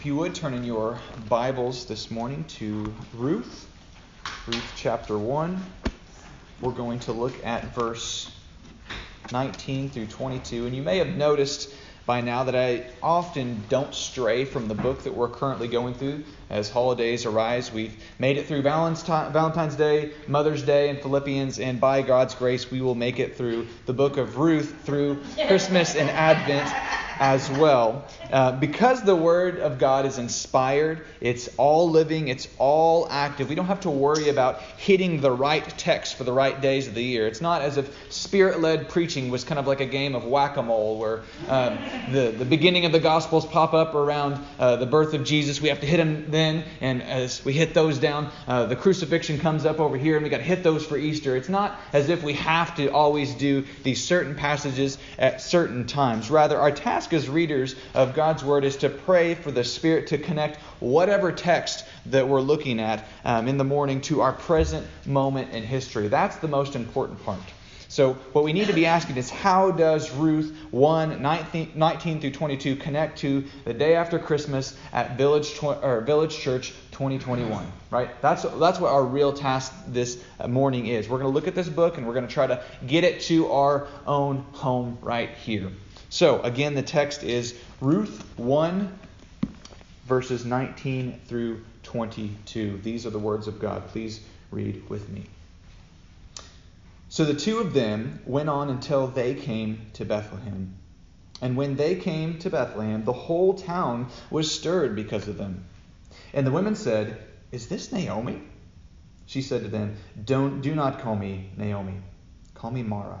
If you would turn in your Bibles this morning to Ruth, Ruth chapter 1, we're going to look at verse 19 through 22. And you may have noticed by now that I often don't stray from the book that we're currently going through as holidays arise. We've made it through Valentine's Day, Mother's Day, and Philippians, and by God's grace, we will make it through the book of Ruth through Christmas and Advent as well. Uh, because the Word of God is inspired, it's all living, it's all active. We don't have to worry about hitting the right text for the right days of the year. It's not as if Spirit led preaching was kind of like a game of whack a mole where um, the, the beginning of the Gospels pop up around uh, the birth of Jesus. We have to hit them then, and as we hit those down, uh, the crucifixion comes up over here, and we got to hit those for Easter. It's not as if we have to always do these certain passages at certain times. Rather, our task as readers of God's Word is to pray for the Spirit to connect whatever text that we're looking at um, in the morning to our present moment in history. That's the most important part. So, what we need to be asking is how does Ruth 1 19, 19 through 22 connect to the day after Christmas at Village, or Village Church 2021? Right? That's, that's what our real task this morning is. We're going to look at this book and we're going to try to get it to our own home right here. So, again, the text is Ruth 1, verses 19 through 22. These are the words of God. Please read with me. So the two of them went on until they came to Bethlehem. And when they came to Bethlehem, the whole town was stirred because of them. And the women said, Is this Naomi? She said to them, Don't do not call me Naomi. Call me Mara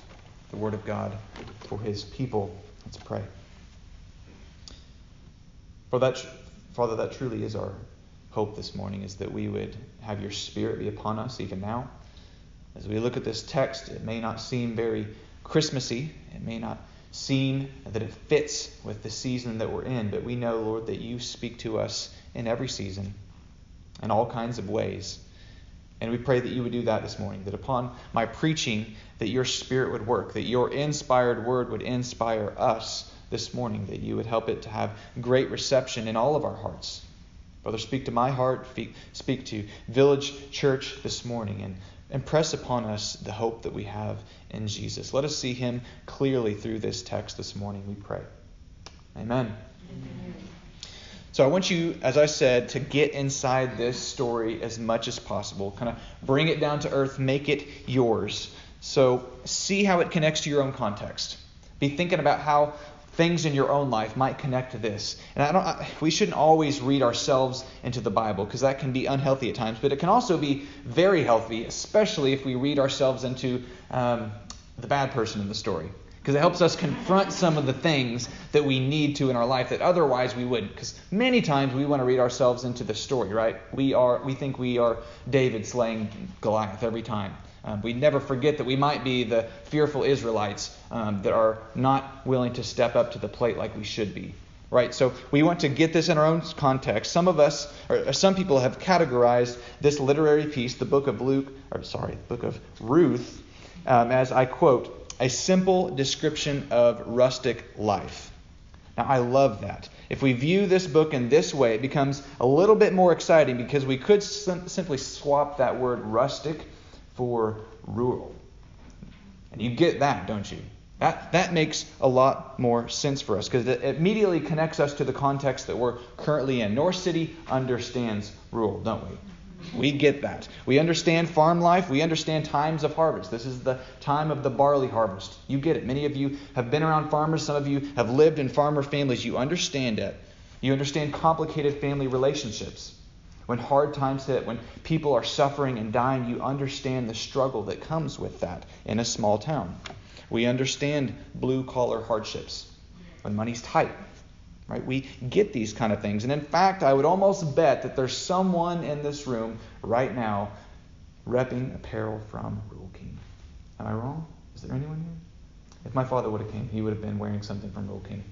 the Word of God for His people. Let's pray. For that, Father, that truly is our hope this morning, is that we would have your Spirit be upon us even now. As we look at this text, it may not seem very Christmassy. It may not seem that it fits with the season that we're in, but we know, Lord, that you speak to us in every season in all kinds of ways. And we pray that you would do that this morning, that upon my preaching, that your spirit would work, that your inspired word would inspire us this morning, that you would help it to have great reception in all of our hearts. Brother, speak to my heart, speak to Village Church this morning, and impress upon us the hope that we have in Jesus. Let us see him clearly through this text this morning, we pray. Amen. Amen. So I want you, as I said, to get inside this story as much as possible. Kind of bring it down to earth, make it yours. So see how it connects to your own context. Be thinking about how things in your own life might connect to this. And I don't, I, we shouldn't always read ourselves into the Bible because that can be unhealthy at times, but it can also be very healthy, especially if we read ourselves into um, the bad person in the story because it helps us confront some of the things that we need to in our life that otherwise we wouldn't. Because many times we want to read ourselves into the story right? We are we think we are david slaying goliath every time. Um, we never forget that we might be the fearful israelites um, that are not willing to step up to the plate like we should be right? So we want to get this in our own context. Some of us or some people have categorized this literary piece the book of luke or sorry the book of ruth um, as i quote a simple description of rustic life. Now, I love that. If we view this book in this way, it becomes a little bit more exciting because we could sim- simply swap that word rustic for rural. And you get that, don't you? That, that makes a lot more sense for us because it immediately connects us to the context that we're currently in. North City understands rural, don't we? We get that. We understand farm life. We understand times of harvest. This is the time of the barley harvest. You get it. Many of you have been around farmers. Some of you have lived in farmer families. You understand it. You understand complicated family relationships. When hard times hit, when people are suffering and dying, you understand the struggle that comes with that in a small town. We understand blue collar hardships. When money's tight, right? We get these kind of things. And in fact, I would almost bet that there's someone in this room right now repping apparel from Rural King. Am I wrong? Is there anyone here? If my father would have came, he would have been wearing something from Rural King.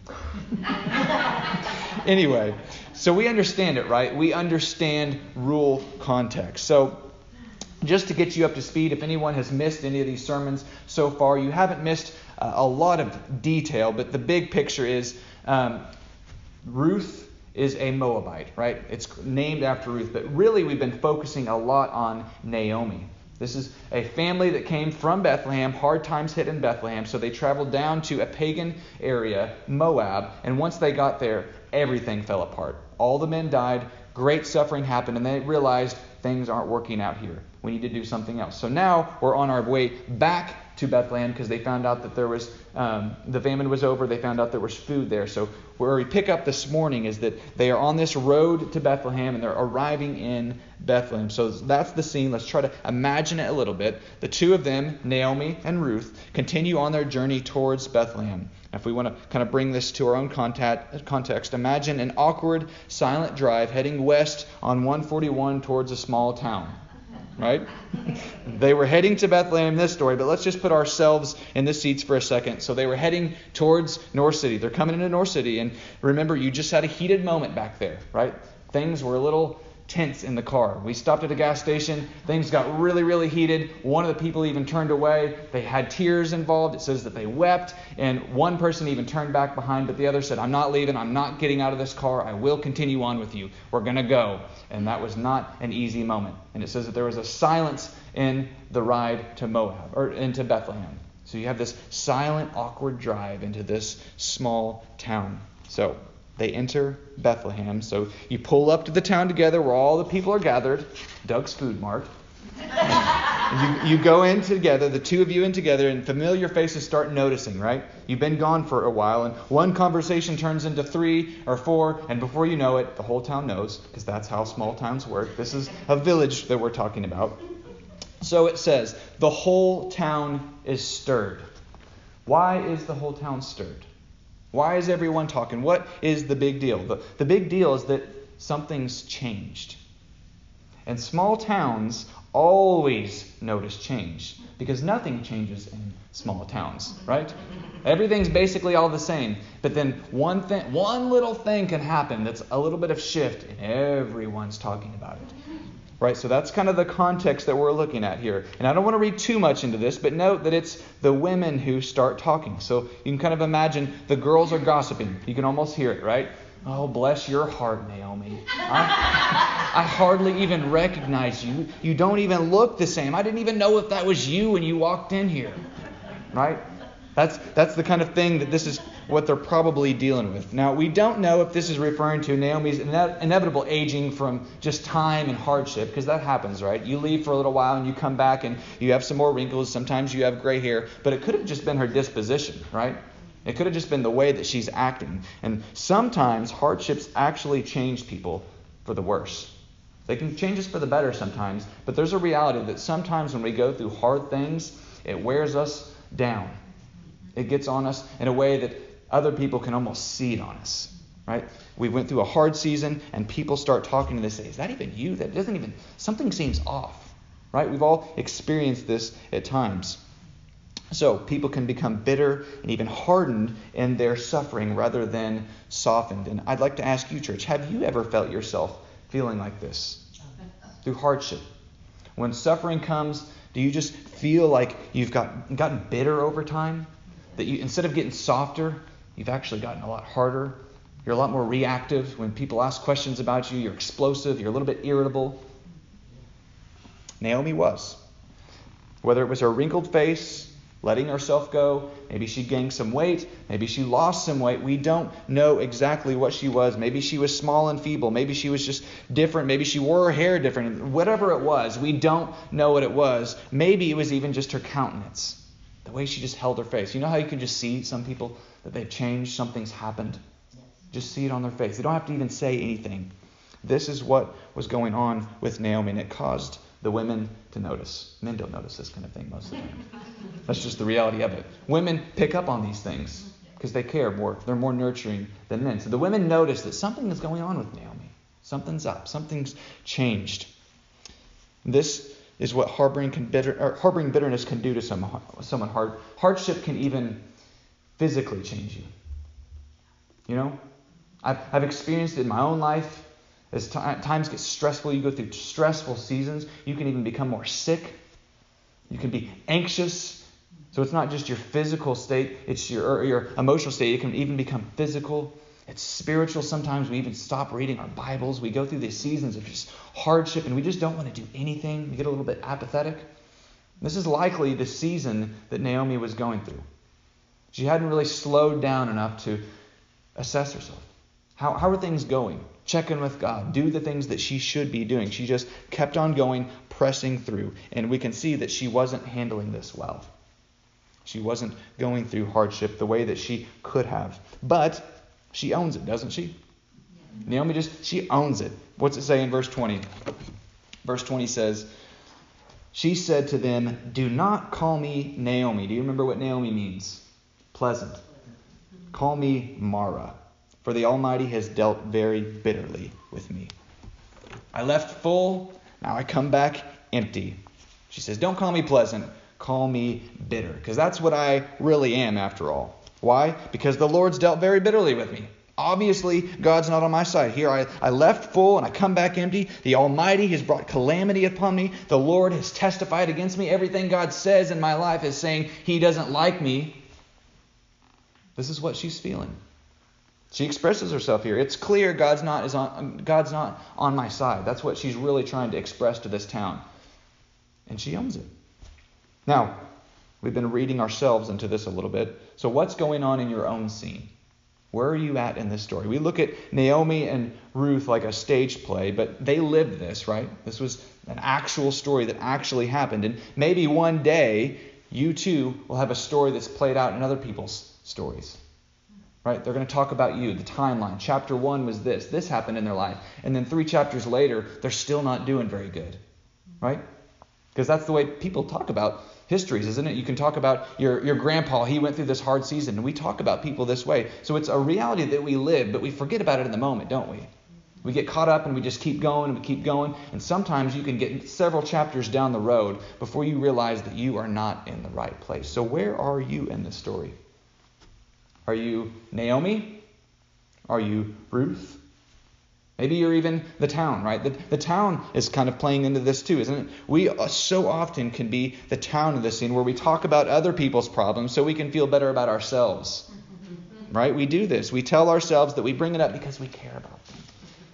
anyway, so we understand it, right? We understand rule context. So just to get you up to speed, if anyone has missed any of these sermons so far, you haven't missed uh, a lot of detail, but the big picture is um, Ruth is a Moabite, right? It's named after Ruth, but really we've been focusing a lot on Naomi. This is a family that came from Bethlehem, hard times hit in Bethlehem, so they traveled down to a pagan area, Moab, and once they got there, everything fell apart. All the men died, great suffering happened, and they realized things aren't working out here. We need to do something else. So now we're on our way back to Bethlehem because they found out that there was um, the famine was over. They found out there was food there. So where we pick up this morning is that they are on this road to Bethlehem and they're arriving in Bethlehem. So that's the scene. Let's try to imagine it a little bit. The two of them, Naomi and Ruth, continue on their journey towards Bethlehem. If we want to kind of bring this to our own context, imagine an awkward, silent drive heading west on 141 towards a small town right? they were heading to Bethlehem this story, but let's just put ourselves in the seats for a second. So they were heading towards North City. They're coming into North City, and remember, you just had a heated moment back there, right? Things were a little tense in the car. We stopped at a gas station. Things got really, really heated. One of the people even turned away. They had tears involved. It says that they wept. And one person even turned back behind, but the other said, I'm not leaving. I'm not getting out of this car. I will continue on with you. We're going to go. And that was not an easy moment. And it says that there was a silence in the ride to Moab, or into Bethlehem. So you have this silent, awkward drive into this small town. So they enter Bethlehem. So you pull up to the town together where all the people are gathered, Doug's Food Mart. you, you go in together, the two of you in together, and familiar faces start noticing, right? You've been gone for a while, and one conversation turns into three or four, and before you know it, the whole town knows, because that's how small towns work. This is a village that we're talking about. So it says, the whole town is stirred. Why is the whole town stirred? Why is everyone talking? What is the big deal? The, the big deal is that something's changed. And small towns always notice change because nothing changes in small towns, right? Everything's basically all the same. But then one thing, one little thing can happen that's a little bit of shift and everyone's talking about it. Right? So that's kind of the context that we're looking at here. And I don't want to read too much into this, but note that it's the women who start talking. So you can kind of imagine the girls are gossiping. You can almost hear it, right? Oh, bless your heart, Naomi. I, I, hardly even recognize you. You don't even look the same. I didn't even know if that was you when you walked in here. Right? That's, that's the kind of thing that this is what they're probably dealing with. Now, we don't know if this is referring to Naomi's ine- inevitable aging from just time and hardship, because that happens, right? You leave for a little while and you come back and you have some more wrinkles. Sometimes you have gray hair, but it could have just been her disposition, right? It could have just been the way that she's acting. And sometimes hardships actually change people for the worse. They can change us for the better sometimes, but there's a reality that sometimes when we go through hard things, it wears us down. It gets on us in a way that other people can almost see it on us. Right? We went through a hard season and people start talking to this say, Is that even you? That doesn't even something seems off. Right? We've all experienced this at times. So people can become bitter and even hardened in their suffering rather than softened. And I'd like to ask you, church, have you ever felt yourself feeling like this? Through hardship. When suffering comes, do you just feel like you've got, gotten bitter over time? that you, instead of getting softer, you've actually gotten a lot harder. You're a lot more reactive. When people ask questions about you, you're explosive, you're a little bit irritable. Naomi was. Whether it was her wrinkled face, letting herself go, maybe she gained some weight, maybe she lost some weight. We don't know exactly what she was. Maybe she was small and feeble. Maybe she was just different. Maybe she wore her hair different. Whatever it was, we don't know what it was. Maybe it was even just her countenance. The way she just held her face. You know how you can just see some people that they've changed, something's happened? Just see it on their face. They don't have to even say anything. This is what was going on with Naomi, and it caused the women to notice. Men don't notice this kind of thing most of the time. That's just the reality of it. Women pick up on these things. because they care more. They're more nurturing than men. So the women notice that something is going on with Naomi. Something's up. Something's changed. This is what harboring, bitter, harboring bitterness can do to someone. someone. Hard, hardship can even physically change you. You know, I've, I've experienced it in my own life. As t- times get stressful, you go through stressful seasons. You can even become more sick. You can be anxious. So it's not just your physical state, it's your, your emotional state. It can even become physical. It's spiritual. Sometimes we even stop reading our Bibles. We go through these seasons of just hardship and we just don't want to do anything. We get a little bit apathetic. This is likely the season that Naomi was going through. She hadn't really slowed down enough to assess herself. How, how are things going? Check in with God. Do the things that she should be doing. She just kept on going, pressing through. And we can see that she wasn't handling this well. She wasn't going through hardship the way that she could have. But she owns it, doesn't she? Yeah. Naomi just, she owns it. What's it say in verse 20? Verse 20 says, She said to them, Do not call me Naomi. Do you remember what Naomi means? Pleasant. Call me Mara, for the Almighty has dealt very bitterly with me. I left full, now I come back empty. She says, Don't call me pleasant, call me bitter, because that's what I really am after all. Why? Because the Lord's dealt very bitterly with me. Obviously, God's not on my side. Here, I, I left full and I come back empty. The Almighty has brought calamity upon me. The Lord has testified against me. Everything God says in my life is saying He doesn't like me. This is what she's feeling. She expresses herself here. It's clear God's not, is on, God's not on my side. That's what she's really trying to express to this town. And she owns it. Now, we've been reading ourselves into this a little bit. So, what's going on in your own scene? Where are you at in this story? We look at Naomi and Ruth like a stage play, but they lived this, right? This was an actual story that actually happened. And maybe one day you too will have a story that's played out in other people's stories. Right? They're going to talk about you, the timeline. Chapter 1 was this. This happened in their life. And then 3 chapters later, they're still not doing very good. Right? Because that's the way people talk about histories, isn't it? You can talk about your, your grandpa, he went through this hard season, and we talk about people this way. So it's a reality that we live, but we forget about it in the moment, don't we? We get caught up and we just keep going and we keep going. And sometimes you can get several chapters down the road before you realize that you are not in the right place. So, where are you in this story? Are you Naomi? Are you Ruth? Maybe you're even the town, right? The, the town is kind of playing into this too, isn't it? We uh, so often can be the town of the scene where we talk about other people's problems so we can feel better about ourselves. Right? We do this. We tell ourselves that we bring it up because we care about them.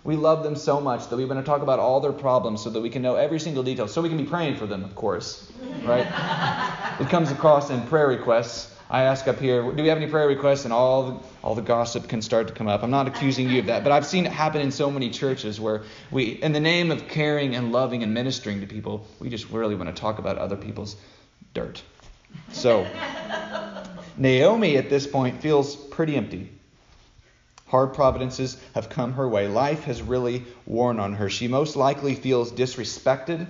We love them so much that we want to talk about all their problems so that we can know every single detail, so we can be praying for them, of course. Right? it comes across in prayer requests I ask up here, do we have any prayer requests? And all the, all the gossip can start to come up. I'm not accusing you of that, but I've seen it happen in so many churches where we, in the name of caring and loving and ministering to people, we just really want to talk about other people's dirt. So, Naomi at this point feels pretty empty. Hard providences have come her way. Life has really worn on her. She most likely feels disrespected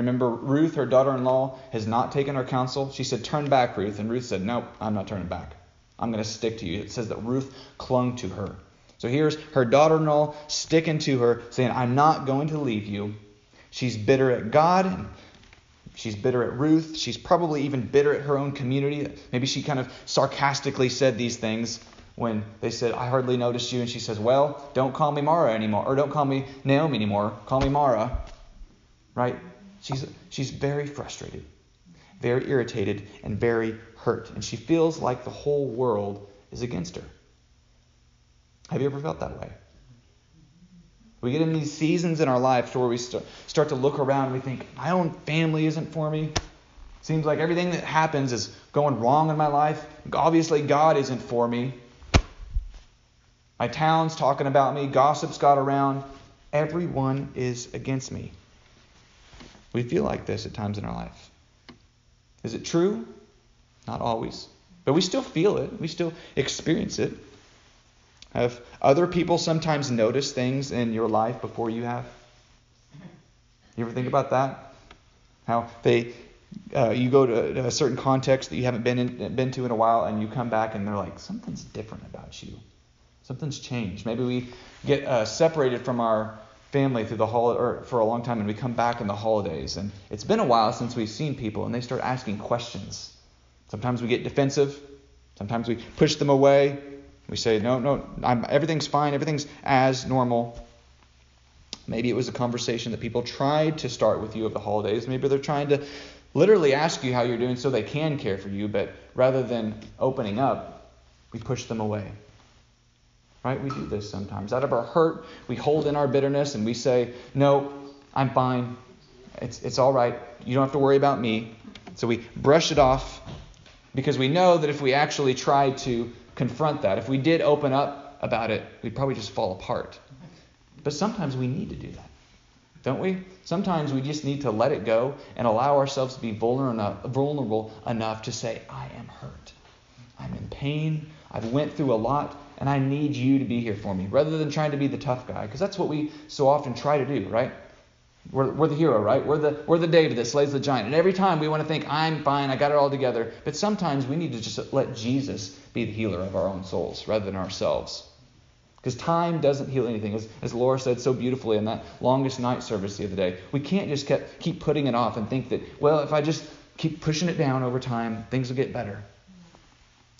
Remember, Ruth, her daughter in law, has not taken her counsel. She said, Turn back, Ruth. And Ruth said, No, I'm not turning back. I'm going to stick to you. It says that Ruth clung to her. So here's her daughter in law sticking to her, saying, I'm not going to leave you. She's bitter at God. She's bitter at Ruth. She's probably even bitter at her own community. Maybe she kind of sarcastically said these things when they said, I hardly noticed you. And she says, Well, don't call me Mara anymore. Or don't call me Naomi anymore. Call me Mara. Right? She's, she's very frustrated, very irritated, and very hurt. And she feels like the whole world is against her. Have you ever felt that way? We get in these seasons in our lives where we start, start to look around and we think, my own family isn't for me. Seems like everything that happens is going wrong in my life. Obviously, God isn't for me. My town's talking about me. Gossip's got around. Everyone is against me. We feel like this at times in our life. Is it true? Not always. But we still feel it, we still experience it. Have other people sometimes noticed things in your life before you have? You ever think about that? How they uh, you go to a certain context that you haven't been in, been to in a while, and you come back and they're like, something's different about you. Something's changed. Maybe we get uh, separated from our family through the hol- or for a long time, and we come back in the holidays, and it's been a while since we've seen people, and they start asking questions. Sometimes we get defensive. Sometimes we push them away. We say, no, no, I'm, everything's fine. Everything's as normal. Maybe it was a conversation that people tried to start with you of the holidays. Maybe they're trying to literally ask you how you're doing so they can care for you, but rather than opening up, we push them away. Right? We do this sometimes. Out of our hurt, we hold in our bitterness and we say, No, I'm fine. It's, it's all right. You don't have to worry about me. So we brush it off because we know that if we actually tried to confront that, if we did open up about it, we'd probably just fall apart. But sometimes we need to do that. Don't we? Sometimes we just need to let it go and allow ourselves to be vulnerable enough to say, I am hurt. I'm in pain. I've went through a lot and I need you to be here for me rather than trying to be the tough guy because that's what we so often try to do, right? We're, we're the hero, right? We're the, we're the David that slays the giant. And every time we want to think, I'm fine, I got it all together. But sometimes we need to just let Jesus be the healer of our own souls rather than ourselves. Because time doesn't heal anything. As, as Laura said so beautifully in that longest night service the other day, we can't just kept, keep putting it off and think that, well, if I just keep pushing it down over time, things will get better.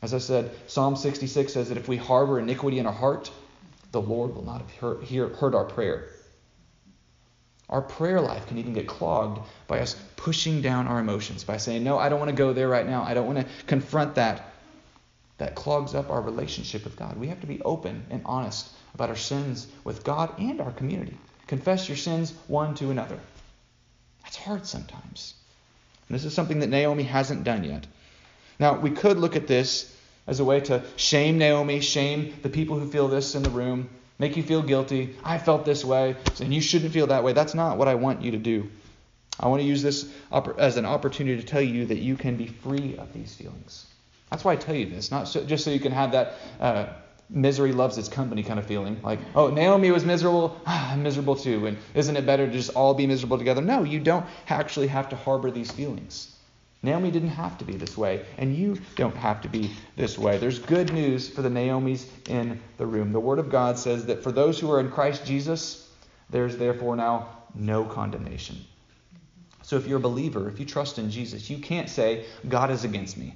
As I said, Psalm 66 says that if we harbor iniquity in our heart, the Lord will not have heard, our prayer. Our prayer life can even get clogged by us pushing down our emotions, by saying, No, I don't want to go there right now. I don't want to confront that that clogs up our relationship with God. We have to be open and honest about our sins with God and our community. Confess your sins one to another. That's hard sometimes. And this is something that Naomi hasn't done yet. Now, we could look at this as a way to shame Naomi, shame the people who feel this in the room, make you feel guilty. I felt this way, and you shouldn't feel that way. That's not what I want you to do. I want to use this as an opportunity to tell you that you can be free of these feelings. That's why I tell you this, not so, just so you can have that uh, misery loves its company kind of feeling. Like, oh, Naomi was miserable, ah, I'm miserable too. And isn't it better to just all be miserable together? No, you don't actually have to harbor these feelings. Naomi didn't have to be this way, and you don't have to be this way. There's good news for the Naomis in the room. The Word of God says that for those who are in Christ Jesus, there's therefore now no condemnation. So if you're a believer, if you trust in Jesus, you can't say, God is against me.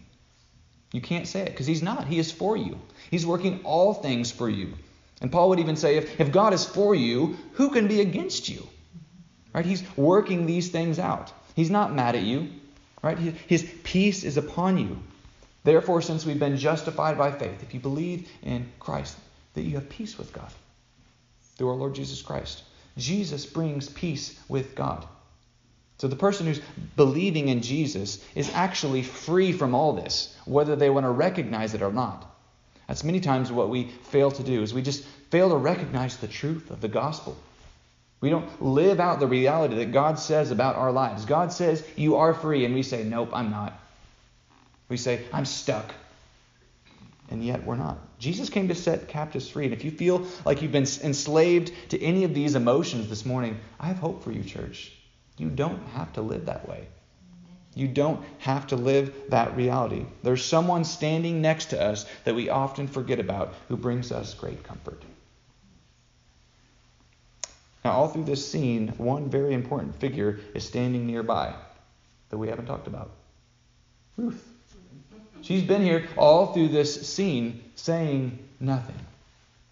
You can't say it because he's not. He is for you. He's working all things for you. And Paul would even say, if, if God is for you, who can be against you? Right? He's working these things out. He's not mad at you. Right? His peace is upon you. Therefore, since we've been justified by faith, if you believe in Christ, that you have peace with God through our Lord Jesus Christ. Jesus brings peace with God. So the person who's believing in Jesus is actually free from all this, whether they want to recognize it or not. That's many times what we fail to do is we just fail to recognize the truth of the gospel. We don't live out the reality that God says about our lives. God says you are free and we say nope, I'm not. We say I'm stuck. And yet we're not. Jesus came to set captives free. And if you feel like you've been enslaved to any of these emotions this morning, I have hope for you, church. You don't have to live that way. You don't have to live that reality. There's someone standing next to us that we often forget about who brings us great comfort. Now, all through this scene, one very important figure is standing nearby that we haven't talked about Ruth. She's been here all through this scene saying nothing.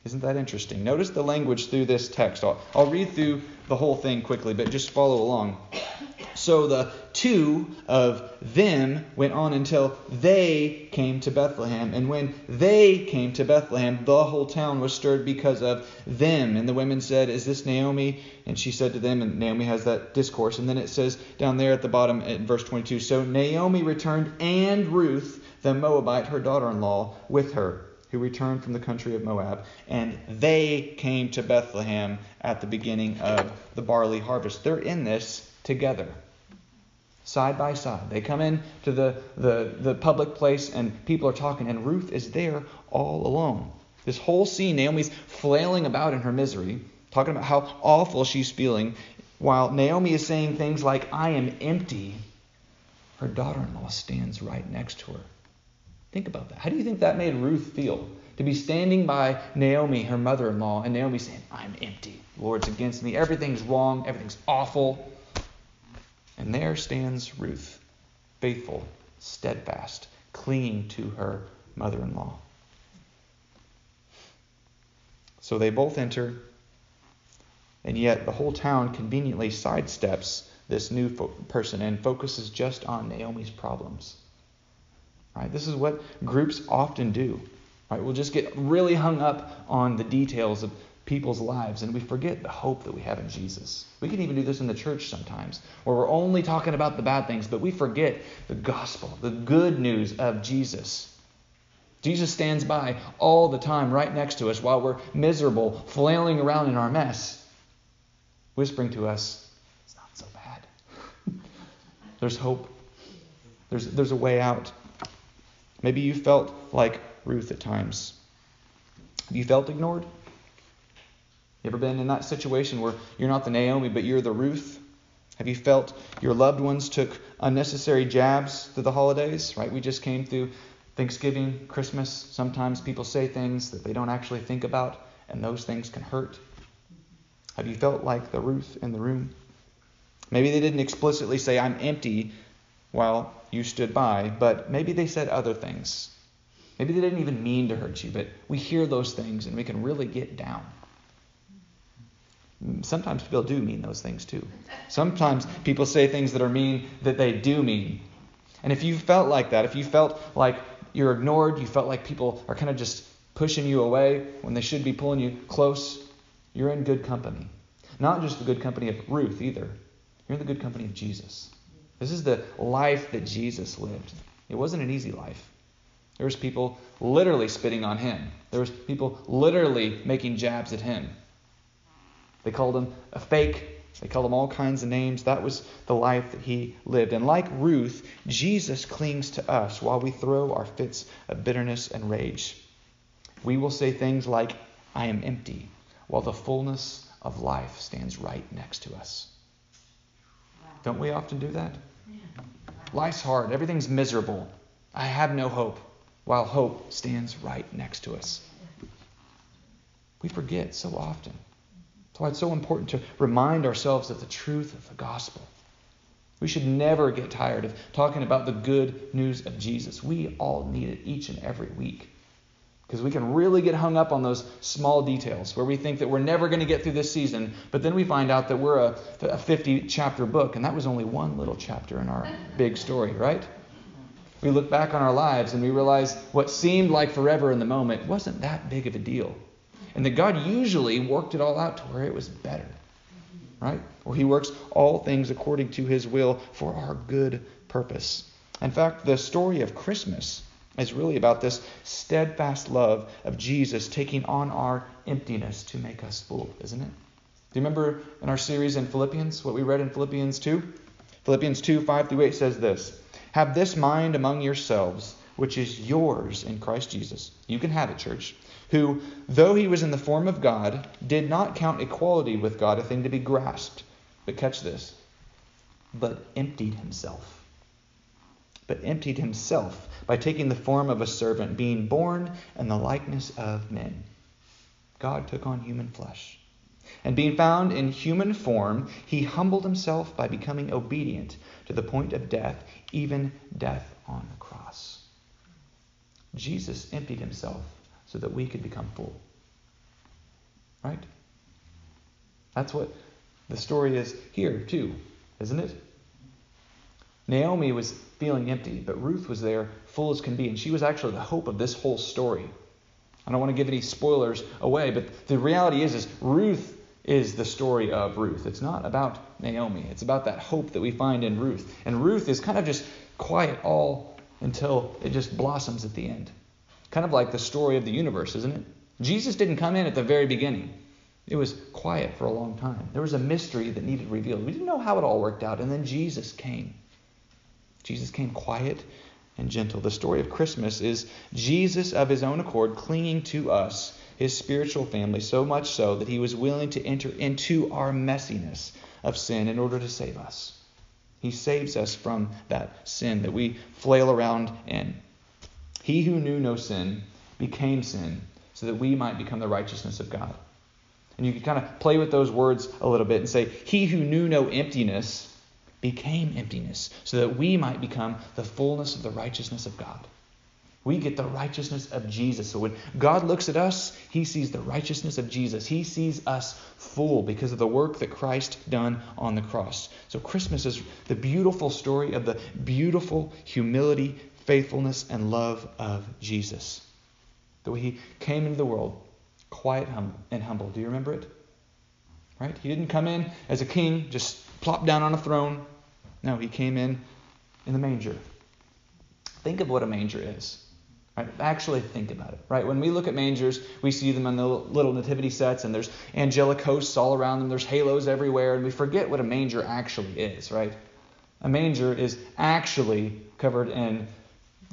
Isn't that interesting? Notice the language through this text. I'll, I'll read through the whole thing quickly, but just follow along. So the two of them went on until they came to Bethlehem. And when they came to Bethlehem, the whole town was stirred because of them. And the women said, Is this Naomi? And she said to them, and Naomi has that discourse. And then it says down there at the bottom in verse 22 So Naomi returned, and Ruth, the Moabite, her daughter in law, with her who returned from the country of Moab, and they came to Bethlehem at the beginning of the barley harvest. They're in this together, side by side. They come in to the, the, the public place, and people are talking, and Ruth is there all alone. This whole scene, Naomi's flailing about in her misery, talking about how awful she's feeling, while Naomi is saying things like, I am empty. her daughter in law stands right next to her. Think about that. How do you think that made Ruth feel? To be standing by Naomi, her mother in law, and Naomi saying, I'm empty. The Lord's against me. Everything's wrong. Everything's awful. And there stands Ruth, faithful, steadfast, clinging to her mother in law. So they both enter, and yet the whole town conveniently sidesteps this new fo- person and focuses just on Naomi's problems. Right? This is what groups often do. Right? We'll just get really hung up on the details of people's lives and we forget the hope that we have in Jesus. We can even do this in the church sometimes, where we're only talking about the bad things, but we forget the gospel, the good news of Jesus. Jesus stands by all the time right next to us while we're miserable, flailing around in our mess, whispering to us, It's not so bad. there's hope, there's, there's a way out. Maybe you felt like Ruth at times. You felt ignored? You ever been in that situation where you're not the Naomi, but you're the Ruth? Have you felt your loved ones took unnecessary jabs through the holidays? Right? We just came through Thanksgiving, Christmas, sometimes people say things that they don't actually think about, and those things can hurt. Have you felt like the Ruth in the room? Maybe they didn't explicitly say, I'm empty while you stood by, but maybe they said other things. Maybe they didn't even mean to hurt you, but we hear those things and we can really get down. Sometimes people do mean those things too. Sometimes people say things that are mean that they do mean. And if you felt like that, if you felt like you're ignored, you felt like people are kind of just pushing you away when they should be pulling you close, you're in good company. Not just the good company of Ruth either. You're in the good company of Jesus. This is the life that Jesus lived. It wasn't an easy life. There was people literally spitting on him. There was people literally making jabs at him. They called him a fake. They called him all kinds of names. That was the life that he lived. And like Ruth, Jesus clings to us while we throw our fits of bitterness and rage. We will say things like, I am empty, while the fullness of life stands right next to us. Don't we often do that? Life's hard. Everything's miserable. I have no hope, while hope stands right next to us. We forget so often. That's why it's so important to remind ourselves of the truth of the gospel. We should never get tired of talking about the good news of Jesus. We all need it each and every week. Because we can really get hung up on those small details where we think that we're never going to get through this season, but then we find out that we're a, a 50 chapter book, and that was only one little chapter in our big story, right? We look back on our lives and we realize what seemed like forever in the moment wasn't that big of a deal. And that God usually worked it all out to where it was better. Right? Or He works all things according to His will for our good purpose. In fact, the story of Christmas is really about this steadfast love of Jesus taking on our emptiness to make us full, isn't it? Do you remember in our series in Philippians, what we read in Philippians 2? Philippians 2 5 through 8 says this Have this mind among yourselves, which is yours in Christ Jesus. You can have it, church who, though he was in the form of God, did not count equality with God a thing to be grasped. But catch this. But emptied himself. But emptied himself by taking the form of a servant, being born in the likeness of men. God took on human flesh. And being found in human form, he humbled himself by becoming obedient to the point of death, even death on the cross. Jesus emptied himself so that we could become full. Right? That's what the story is here, too, isn't it? Naomi was feeling empty, but Ruth was there full as can be, and she was actually the hope of this whole story. I don't want to give any spoilers away, but the reality is, is Ruth is the story of Ruth. It's not about Naomi. It's about that hope that we find in Ruth. And Ruth is kind of just quiet all until it just blossoms at the end. Kind of like the story of the universe, isn't it? Jesus didn't come in at the very beginning. It was quiet for a long time. There was a mystery that needed revealed. We didn't know how it all worked out, and then Jesus came. Jesus came quiet and gentle. The story of Christmas is Jesus, of his own accord, clinging to us, his spiritual family, so much so that he was willing to enter into our messiness of sin in order to save us. He saves us from that sin that we flail around in. He who knew no sin became sin so that we might become the righteousness of God. And you can kind of play with those words a little bit and say, He who knew no emptiness became emptiness so that we might become the fullness of the righteousness of God. We get the righteousness of Jesus. So when God looks at us, he sees the righteousness of Jesus. He sees us full because of the work that Christ done on the cross. So Christmas is the beautiful story of the beautiful humility, faithfulness, and love of Jesus. The way he came into the world, quiet and humble. Do you remember it? Right? He didn't come in as a king, just plop down on a throne. No, he came in in the manger. Think of what a manger is. Right? Actually think about it. Right? When we look at mangers, we see them on the little nativity sets, and there's angelic hosts all around them. There's halos everywhere, and we forget what a manger actually is. Right? A manger is actually covered in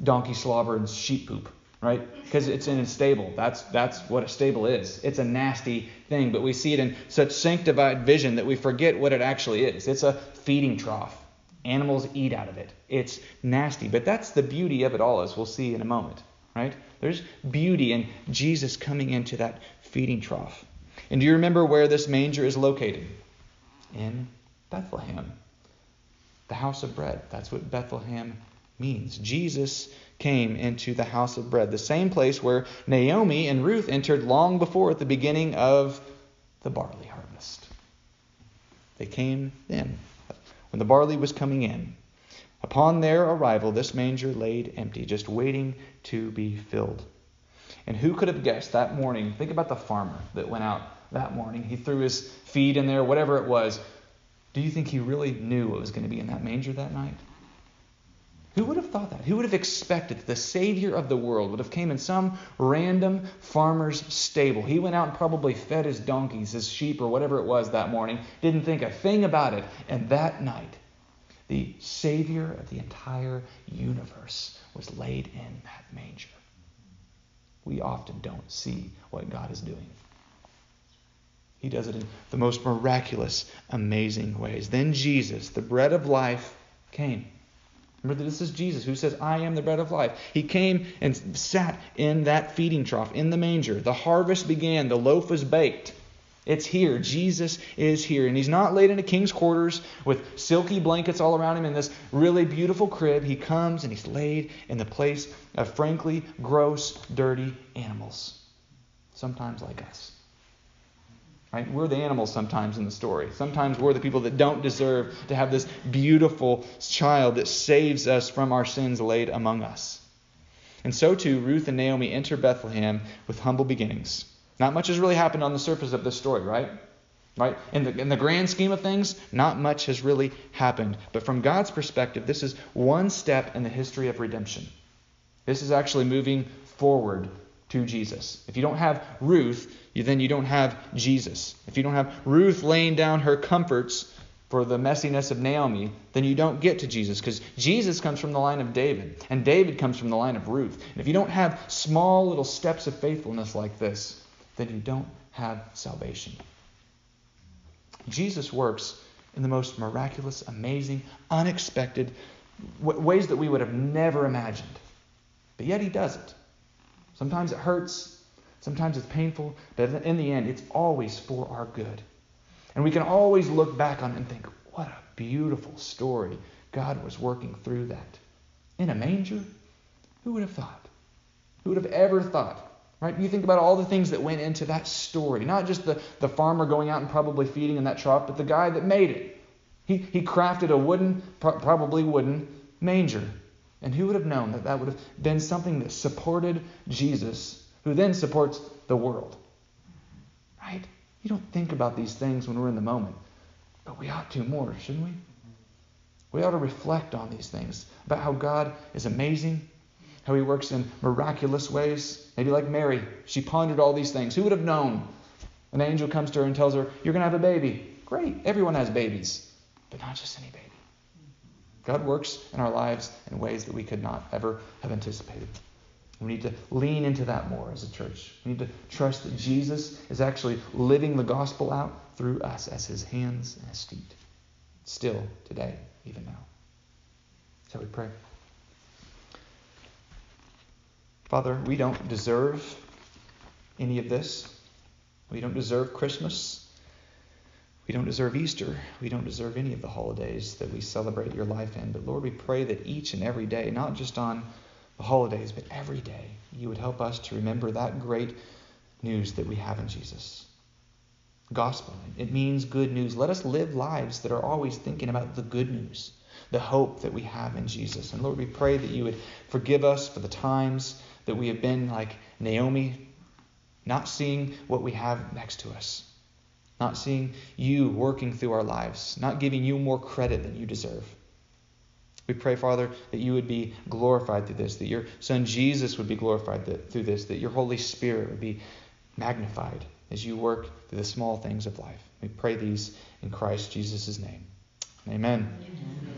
donkey slobber and sheep poop. Right? Because it's in a stable. That's that's what a stable is. It's a nasty thing, but we see it in such sanctified vision that we forget what it actually is. It's a feeding trough. Animals eat out of it. It's nasty, but that's the beauty of it all, as we'll see in a moment right? There's beauty in Jesus coming into that feeding trough. And do you remember where this manger is located? In Bethlehem, the house of bread. That's what Bethlehem means. Jesus came into the house of bread, the same place where Naomi and Ruth entered long before at the beginning of the barley harvest. They came then, when the barley was coming in. Upon their arrival, this manger laid empty, just waiting to be filled. And who could have guessed that morning? Think about the farmer that went out that morning. He threw his feed in there, whatever it was. Do you think he really knew what was going to be in that manger that night? Who would have thought that? Who would have expected that the Savior of the world would have came in some random farmer's stable? He went out and probably fed his donkeys, his sheep, or whatever it was that morning, didn't think a thing about it. And that night, the Savior of the entire universe was laid in that manger. We often don't see what God is doing. He does it in the most miraculous, amazing ways. Then Jesus, the bread of life, came. Remember, this is Jesus who says, I am the bread of life. He came and sat in that feeding trough, in the manger. The harvest began, the loaf was baked. It's here. Jesus is here. And he's not laid in a king's quarters with silky blankets all around him in this really beautiful crib. He comes and he's laid in the place of frankly gross, dirty animals. Sometimes like us. Right? We're the animals sometimes in the story. Sometimes we're the people that don't deserve to have this beautiful child that saves us from our sins laid among us. And so too, Ruth and Naomi enter Bethlehem with humble beginnings. Not much has really happened on the surface of this story, right? Right? In the, in the grand scheme of things, not much has really happened. But from God's perspective, this is one step in the history of redemption. This is actually moving forward to Jesus. If you don't have Ruth, you, then you don't have Jesus. If you don't have Ruth laying down her comforts for the messiness of Naomi, then you don't get to Jesus because Jesus comes from the line of David, and David comes from the line of Ruth. And if you don't have small little steps of faithfulness like this, then you don't have salvation. Jesus works in the most miraculous, amazing, unexpected ways that we would have never imagined. But yet he does it. Sometimes it hurts, sometimes it's painful, but in the end, it's always for our good. And we can always look back on it and think, what a beautiful story. God was working through that. In a manger? Who would have thought? Who would have ever thought Right? You think about all the things that went into that story. Not just the, the farmer going out and probably feeding in that trough, but the guy that made it. He, he crafted a wooden, probably wooden manger. And who would have known that that would have been something that supported Jesus, who then supports the world? Right? You don't think about these things when we're in the moment, but we ought to more, shouldn't we? We ought to reflect on these things about how God is amazing, how he works in miraculous ways. Maybe like Mary, she pondered all these things. Who would have known? An angel comes to her and tells her, You're going to have a baby. Great. Everyone has babies, but not just any baby. God works in our lives in ways that we could not ever have anticipated. We need to lean into that more as a church. We need to trust that Jesus is actually living the gospel out through us as his hands and his feet. still today, even now. So we pray. Father, we don't deserve any of this. We don't deserve Christmas. We don't deserve Easter. We don't deserve any of the holidays that we celebrate your life in. But Lord, we pray that each and every day, not just on the holidays, but every day, you would help us to remember that great news that we have in Jesus. Gospel. It means good news. Let us live lives that are always thinking about the good news, the hope that we have in Jesus. And Lord, we pray that you would forgive us for the times that we have been like Naomi, not seeing what we have next to us, not seeing you working through our lives, not giving you more credit than you deserve. We pray, Father, that you would be glorified through this, that your Son Jesus would be glorified through this, that your Holy Spirit would be magnified as you work through the small things of life. We pray these in Christ Jesus' name. Amen. Amen.